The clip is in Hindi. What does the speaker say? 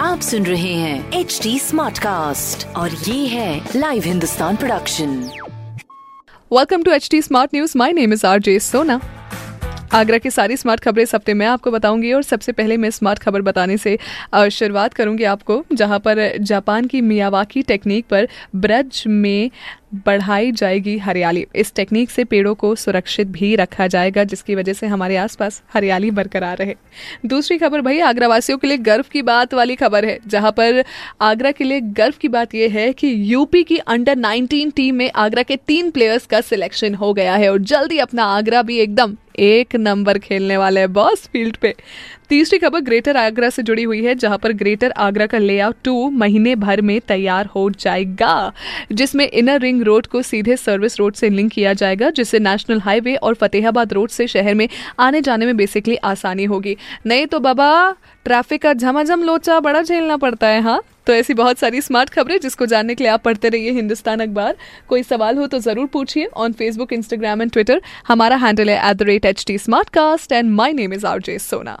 आप सुन रहे हैं एच डी स्मार्ट कास्ट और ये है live Hindustan production welcome to H T smart news my name is R J Sona Agra की सारी स्मार्ट खबरें इस हफ़्ते मैं आपको बताऊँगी और सबसे पहले मैं स्मार्ट खबर बताने से शुरुआत करूँगी आपको, जहाँ पर जापान की मियावाकी टेक्निक पर ब्रज में बढ़ाई जाएगी हरियाली। इस टेक्निक से पेड़ों को सुरक्षित भी रखा जाएगा, जिसकी वजह से हमारे आसपास हरियाली बरकरार रहे। दूसरी खबर भाई आगरा वासियों के लिए गर्व की बात वाली खबर है, जहाँ पर आगरा के लिए गर्व की बात यह है कि यूपी की अंडर 19 टीम में आगरा के तीन प्लेयर्स का सिलेक्शन हो गया है, और जल्दी अपना आगरा भी एकदम एक नंबर खेलने वाले हैं बॉस फ़ील्ड पे। तीसरी खबर ग्रेटर आगरा से जुड़ी हुई है, जहाँ पर ग्रेटर आगरा का लेआउट टू महीने भर में तैयार हो जाएगा, जिसमें इनर रिंग रोड को सीधे सर्विस रोड से लिंक किया जाएगा, जिससे नेशनल हाईवे और फतेहाबाद रोड से शहर में आने जाने में बेसिकली आसानी होगी। नहीं तो बाबा ट्रैफ़िक का झमाझम लोचा बड़ा झेलना पड़ता है हाँ? तो ऐसी बहुत सारी स्मार्ट खबरें जिसको जानने के लिए आप पढ़ते रहिए हिंदुस्तान अखबार। कोई सवाल हो तो ज़रूर पूछिए on Facebook Instagram and Twitter हमारा हैंडल है at the rate H T smart cast and my name is R J Sona